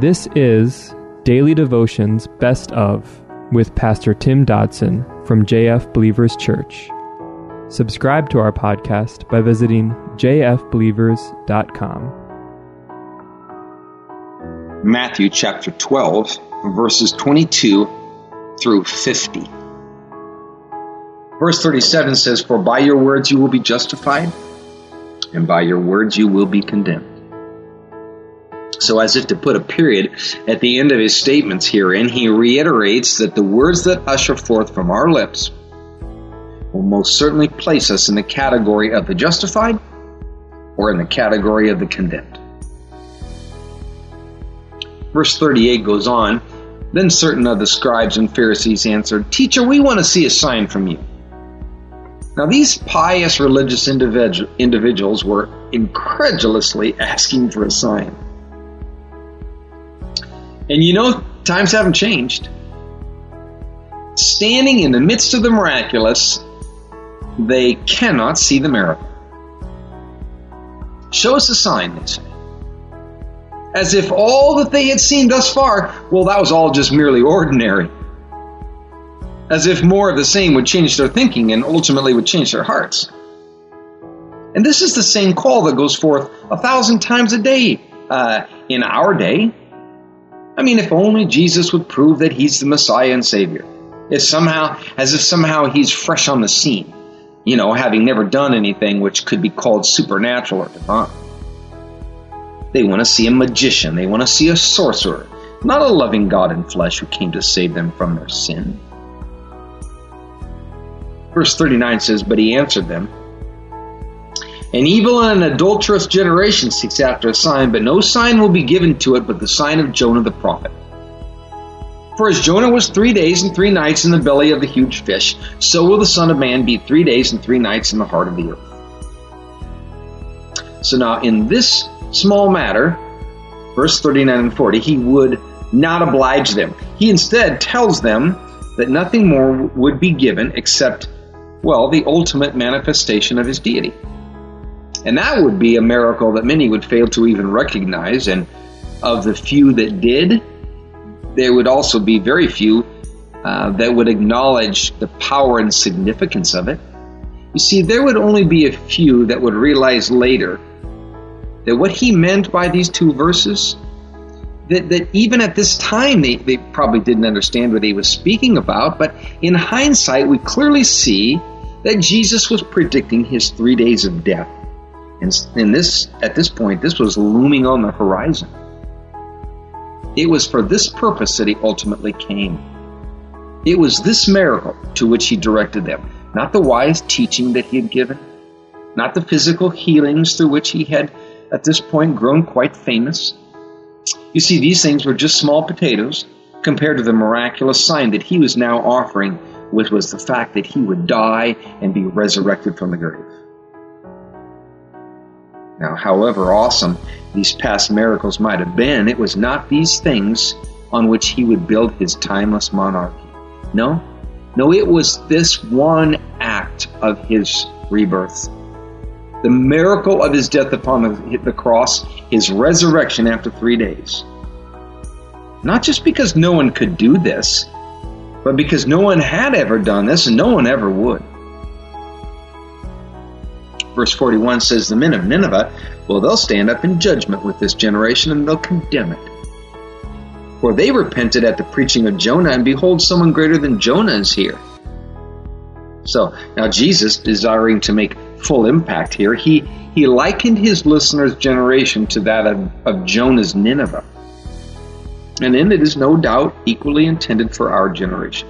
This is Daily Devotions Best of with Pastor Tim Dodson from JF Believers Church. Subscribe to our podcast by visiting jfbelievers.com. Matthew chapter 12, verses 22 through 50. Verse 37 says, For by your words you will be justified, and by your words you will be condemned. So, as if to put a period at the end of his statements herein, he reiterates that the words that usher forth from our lips will most certainly place us in the category of the justified or in the category of the condemned. Verse 38 goes on Then certain of the scribes and Pharisees answered, Teacher, we want to see a sign from you. Now, these pious religious individuals were incredulously asking for a sign. And you know, times haven't changed. Standing in the midst of the miraculous, they cannot see the miracle. Show us a sign, they say. As if all that they had seen thus far, well, that was all just merely ordinary. As if more of the same would change their thinking and ultimately would change their hearts. And this is the same call that goes forth a thousand times a day uh, in our day I mean, if only Jesus would prove that he's the Messiah and Savior. If somehow, as if somehow he's fresh on the scene, you know, having never done anything which could be called supernatural or divine. They want to see a magician. They want to see a sorcerer, not a loving God in flesh who came to save them from their sin. Verse 39 says, But he answered them, an evil and an adulterous generation seeks after a sign, but no sign will be given to it but the sign of Jonah the prophet. For as Jonah was three days and three nights in the belly of the huge fish, so will the Son of Man be three days and three nights in the heart of the earth. So now, in this small matter, verse 39 and 40, he would not oblige them. He instead tells them that nothing more would be given except, well, the ultimate manifestation of his deity. And that would be a miracle that many would fail to even recognize. And of the few that did, there would also be very few uh, that would acknowledge the power and significance of it. You see, there would only be a few that would realize later that what he meant by these two verses, that, that even at this time they, they probably didn't understand what he was speaking about, but in hindsight, we clearly see that Jesus was predicting his three days of death and, and this, at this point, this was looming on the horizon. It was for this purpose that he ultimately came. It was this miracle to which he directed them, not the wise teaching that he had given, not the physical healings through which he had, at this point, grown quite famous. You see, these things were just small potatoes compared to the miraculous sign that he was now offering, which was the fact that he would die and be resurrected from the grave. Now, however awesome these past miracles might have been, it was not these things on which he would build his timeless monarchy. No, no, it was this one act of his rebirth. The miracle of his death upon the, the cross, his resurrection after three days. Not just because no one could do this, but because no one had ever done this and no one ever would. Verse 41 says, The men of Nineveh, well, they'll stand up in judgment with this generation and they'll condemn it. For they repented at the preaching of Jonah, and behold, someone greater than Jonah is here. So now Jesus, desiring to make full impact here, he, he likened his listeners' generation to that of, of Jonah's Nineveh. And then it is no doubt equally intended for our generation.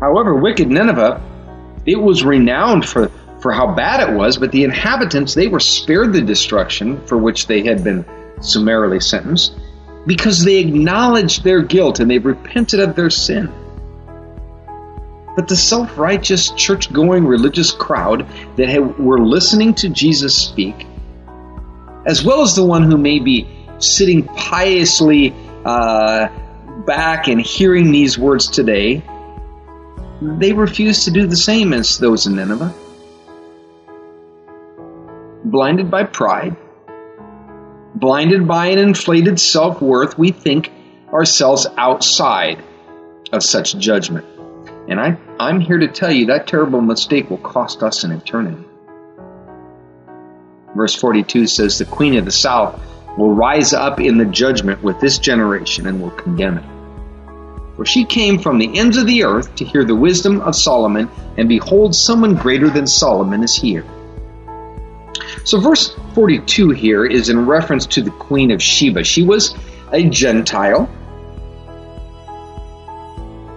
However, wicked Nineveh, it was renowned for for how bad it was, but the inhabitants, they were spared the destruction for which they had been summarily sentenced because they acknowledged their guilt and they repented of their sin. But the self righteous, church going religious crowd that had, were listening to Jesus speak, as well as the one who may be sitting piously uh, back and hearing these words today, they refused to do the same as those in Nineveh blinded by pride, blinded by an inflated self worth, we think ourselves outside of such judgment. And I, I'm here to tell you that terrible mistake will cost us an eternity. Verse 42 says, The queen of the south will rise up in the judgment with this generation and will condemn it. For she came from the ends of the earth to hear the wisdom of Solomon, and behold, someone greater than Solomon is here. So, verse 42 here is in reference to the Queen of Sheba. She was a Gentile,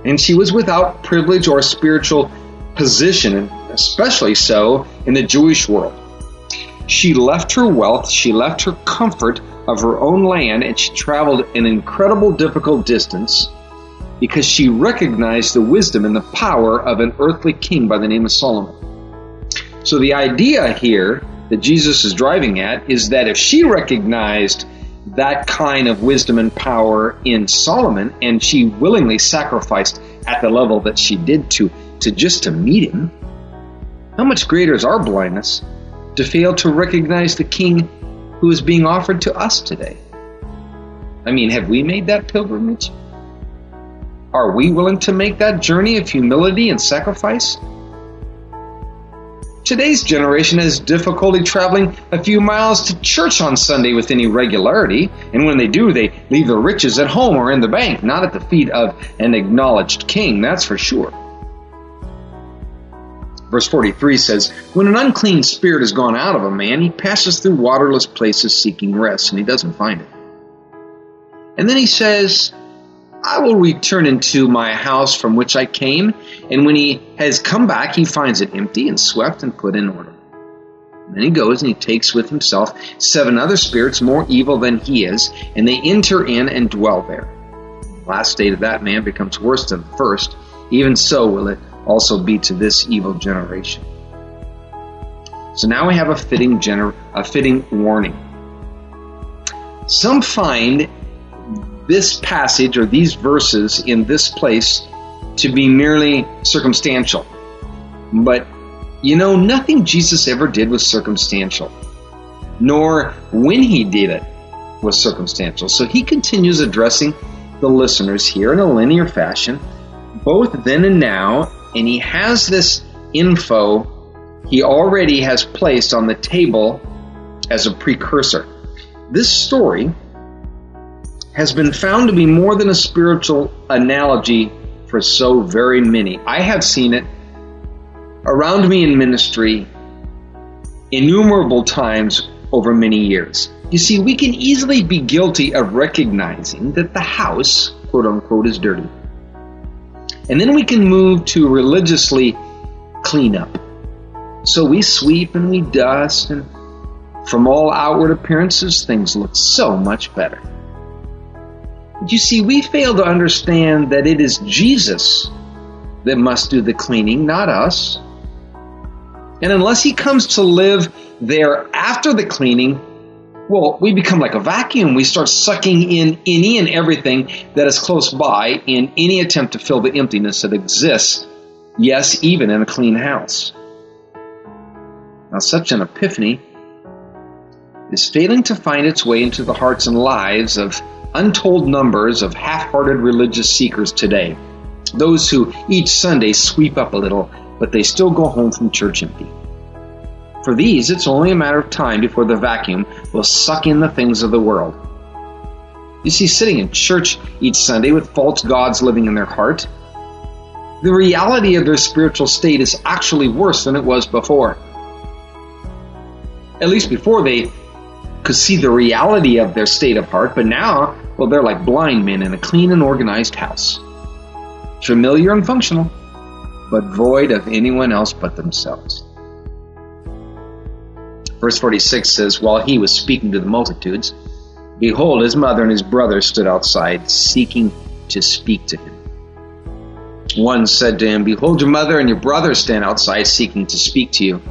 and she was without privilege or spiritual position, especially so in the Jewish world. She left her wealth, she left her comfort of her own land, and she traveled an incredible difficult distance because she recognized the wisdom and the power of an earthly king by the name of Solomon. So the idea here that Jesus is driving at is that if she recognized that kind of wisdom and power in Solomon and she willingly sacrificed at the level that she did to to just to meet him, how much greater is our blindness to fail to recognize the king who is being offered to us today? I mean, have we made that pilgrimage? Are we willing to make that journey of humility and sacrifice? Today's generation has difficulty traveling a few miles to church on Sunday with any regularity, and when they do, they leave their riches at home or in the bank, not at the feet of an acknowledged king, that's for sure. Verse 43 says, When an unclean spirit has gone out of a man, he passes through waterless places seeking rest, and he doesn't find it. And then he says, I will return into my house from which I came. And when he has come back, he finds it empty and swept and put in order. And then he goes and he takes with himself seven other spirits more evil than he is, and they enter in and dwell there. The last state of that man becomes worse than the first. Even so will it also be to this evil generation. So now we have a fitting gener- a fitting warning. Some find this passage or these verses in this place to be merely circumstantial. But you know, nothing Jesus ever did was circumstantial, nor when he did it was circumstantial. So he continues addressing the listeners here in a linear fashion, both then and now, and he has this info he already has placed on the table as a precursor. This story has been found to be more than a spiritual analogy for so very many. I have seen it around me in ministry innumerable times over many years. You see, we can easily be guilty of recognizing that the house, quote unquote, is dirty. And then we can move to religiously clean up. So we sweep and we dust, and from all outward appearances, things look so much better. You see, we fail to understand that it is Jesus that must do the cleaning, not us. And unless he comes to live there after the cleaning, well, we become like a vacuum. We start sucking in any and everything that is close by in any attempt to fill the emptiness that exists, yes, even in a clean house. Now, such an epiphany is failing to find its way into the hearts and lives of untold numbers of half hearted religious seekers today. Those who each Sunday sweep up a little, but they still go home from church empty. For these, it's only a matter of time before the vacuum will suck in the things of the world. You see, sitting in church each Sunday with false gods living in their heart, the reality of their spiritual state is actually worse than it was before. At least before they could see the reality of their state of heart, but now well, they're like blind men in a clean and organized house. Familiar and functional, but void of anyone else but themselves. Verse 46 says, While he was speaking to the multitudes, behold, his mother and his brothers stood outside, seeking to speak to him. One said to him, Behold, your mother and your brothers stand outside, seeking to speak to you.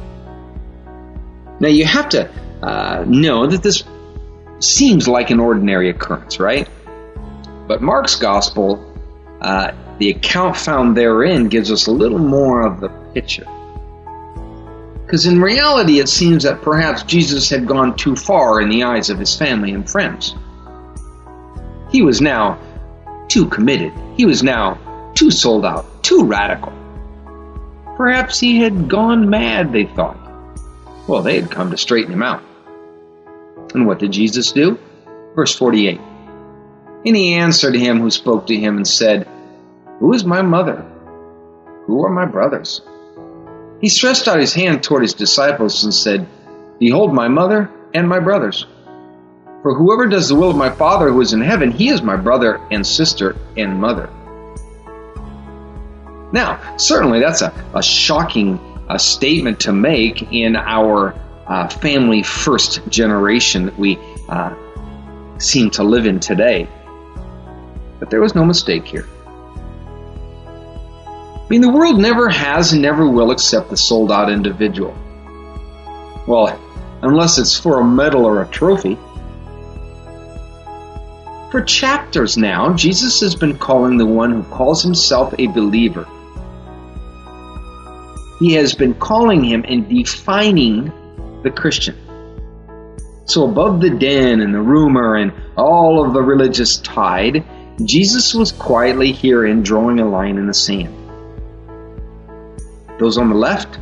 Now, you have to uh, know that this seems like an ordinary occurrence, right? But Mark's gospel, uh, the account found therein, gives us a little more of the picture. Because in reality, it seems that perhaps Jesus had gone too far in the eyes of his family and friends. He was now too committed. He was now too sold out, too radical. Perhaps he had gone mad, they thought. Well, they had come to straighten him out. And what did Jesus do? Verse 48. And he answered him who spoke to him and said, Who is my mother? Who are my brothers? He stretched out his hand toward his disciples and said, Behold my mother and my brothers. For whoever does the will of my Father who is in heaven, he is my brother and sister and mother. Now, certainly that's a, a shocking uh, statement to make in our uh, family first generation that we uh, seem to live in today. But there was no mistake here. I mean, the world never has and never will accept the sold out individual. Well, unless it's for a medal or a trophy. For chapters now, Jesus has been calling the one who calls himself a believer. He has been calling him and defining the Christian. So, above the din and the rumor and all of the religious tide, Jesus was quietly herein drawing a line in the sand. Those on the left,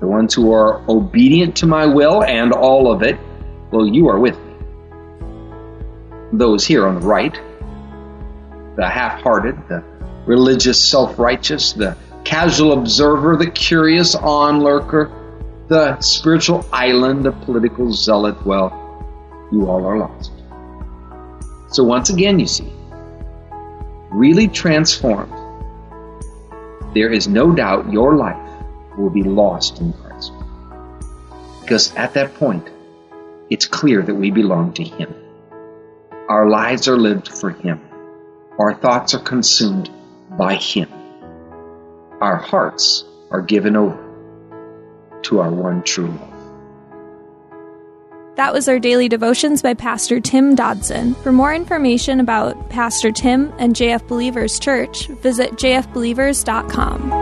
the ones who are obedient to my will and all of it, well, you are with me. Those here on the right, the half hearted, the religious self righteous, the casual observer, the curious onlooker, the spiritual island, the political zealot, well, you all are lost. So once again, you see, really transformed, there is no doubt your life will be lost in Christ. Because at that point, it's clear that we belong to Him. Our lives are lived for Him. Our thoughts are consumed by Him. Our hearts are given over to our one true love. That was our daily devotions by Pastor Tim Dodson. For more information about Pastor Tim and JF Believers Church, visit jfbelievers.com.